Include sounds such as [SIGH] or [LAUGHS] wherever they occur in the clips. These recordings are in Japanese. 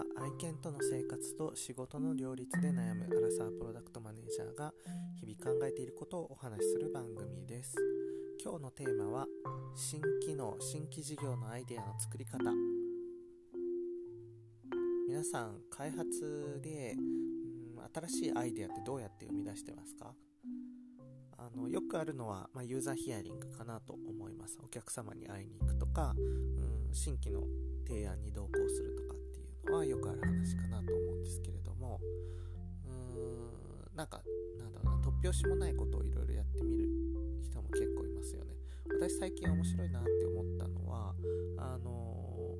は愛犬との生活と仕事の両立で悩むアラサープロダクトマネージャーが日々考えていることをお話しする番組です。今日のテーマは新機能新規事業のアイデアの作り方。皆さん開発でうん新しいアイデアってどうやって生み出してますか？あのよくあるのは、まあ、ユーザーヒアリングかなと思います。お客様に会いに行くとか、うん、新規の提案に同行するとかはよくある話かなと思うんですけれどもうーんなんかなんだろうな突拍子もないことをいろいろやってみる人も結構いますよね。私最近面白いなって思ったのはあの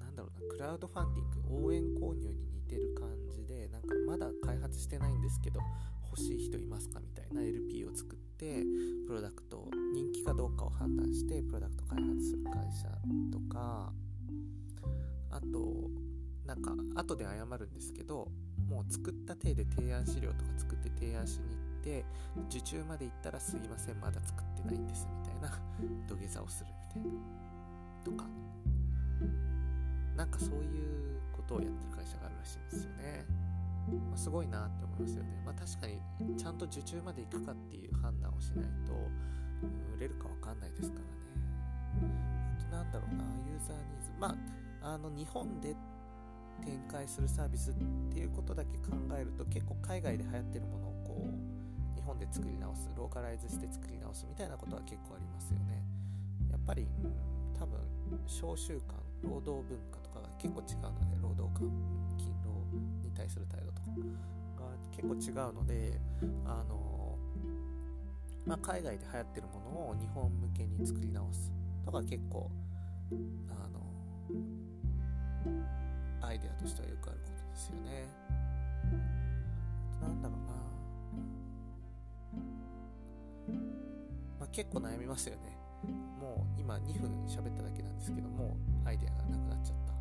ー、なんだろうなクラウドファンディング応援購入に似てる感じでなんかまだ開発してないんですけど欲しい人いますかみたいな LP を作ってプロダクト人気かどうかを判断してプロダクト開発する会社とかあとなんか後で謝るんですけどもう作った体で提案資料とか作って提案しに行って受注まで行ったらすいませんまだ作ってないんですみたいな土下座をするみたいな。とか。なんかそういうことをやってる会社があるらしいんですよね、まあ、すごいなって思いますよね。まあ確かにちゃんと受注まで行くかっていう判断をしないと、売れるかわかんないですからね。なんだろうなユーザーニーズ。まああの日本でっ展開するサービスっていうことだけ考えると結構海外で流行ってるものをこう日本で作り直すローカライズして作り直すみたいなことは結構ありますよね。やっぱり、うん、多分召集感労働文化とかが結構違うので労働感勤労に対する態度とかが結構違うのであのまあ、海外で流行ってるものを日本向けに作り直すとか結構あのアイデアとしてはよくあることですよね。なんだろうな、まあ、結構悩みますよね。もう今2分喋っただけなんですけどもアイデアがなくなっちゃった。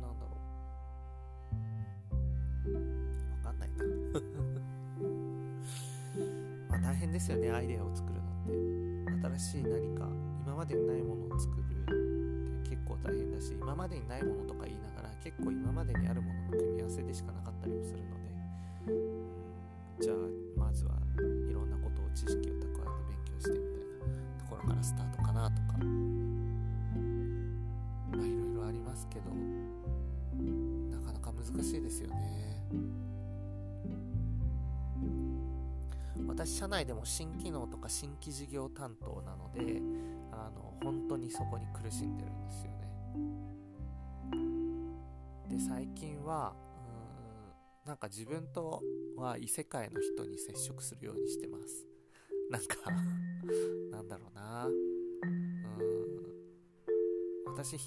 なんだろう。わかんないな [LAUGHS] まあ大変ですよねアイデアを作るのって。新しい何か今までにないものを作るって結構大変だし今までにないものとか言いな結構今までにあるものの組み合わせでしかなかったりもするのでうんじゃあまずはいろんなことを知識を蓄えて勉強してみたいなところからスタートかなとかまあいろいろありますけどなかなか難しいですよね。私社内でも新機能とか新規事業担当なのであの本当にそこに苦しんでるんですよね。で最近はうんなんか自分とは異世界の人に接触するようにしてます。なんかなんだろうな。うん。私引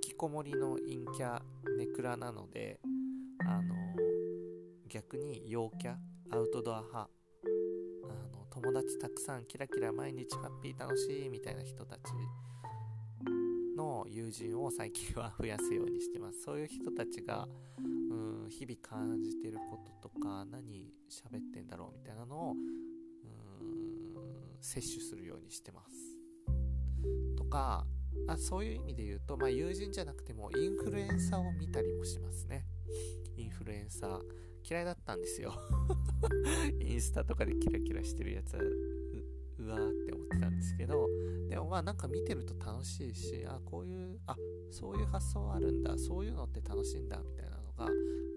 きこもりの陰キャネクラなのであの逆に陽キャアウトドア派。あの友達たくさんキラキラ毎日ハッピー楽しいみたいな人たちの友人を最近は増やすようにしてます。そういう人たちがうん日々感じてることとか何喋ってんだろうみたいなのをうん摂取するようにしてます。とかあそういう意味で言うと、まあ、友人じゃなくてもインフルエンサーを見たりもしますね。インフルエンサー嫌いだったんですよ。[LAUGHS] インスタとかでキラキラしてるやつ。うわーって思ってたんですけどでもまあなんか見てると楽しいしあこういうあそういう発想あるんだそういうのって楽しいんだみたいなのが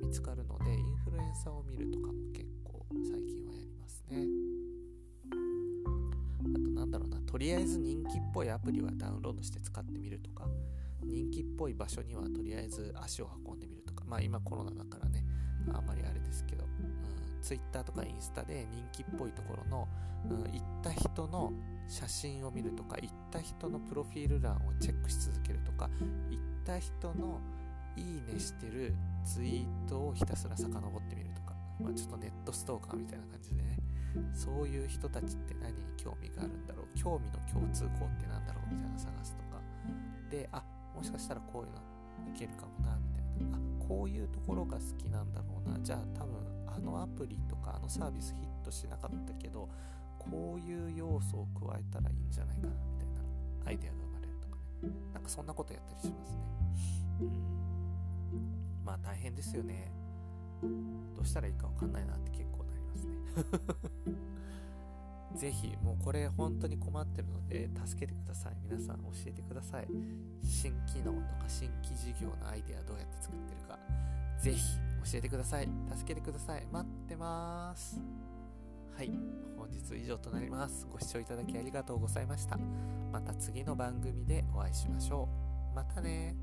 見つかるのでインフルエンサーを見るとかも結構最近はやりますね。あとなんだろうなとりあえず人気っぽいアプリはダウンロードして使ってみるとか人気っぽい場所にはとりあえず足を運んでみるとか。まあ今コロナだからねあんまりあれ、Twitter とかインスタで人気っぽいところの、うん、行った人の写真を見るとか行った人のプロフィール欄をチェックし続けるとか行った人のいいねしてるツイートをひたすら遡ってみるとか、まあ、ちょっとネットストーカーみたいな感じでね。そういう人たちって何に興味があるんだろう？興味の共通項って何だろう？みたいなの探すとか。であもしかしたらこういうのいけるかもなみたいな。あこういうところが好きなんだろうな。じゃあ多分あのアプリとかあのサービスヒットしなかったけどこういう要素を加えたらいいんじゃないかなみたいなアイデアが生まれるとかね。なんかそんなことやったりしますね。うん。まあ大変ですよね。どうしたらいいか分かんないなって結構なりますね。ぜひもうこれ本当に困ってるので助けてください。皆さん教えてください。新機能とか新規事業のアイデアどうやって作ってるか。ぜひ教えてください。助けてください。待ってます。はい。本日以上となります。ご視聴いただきありがとうございました。また次の番組でお会いしましょう。またね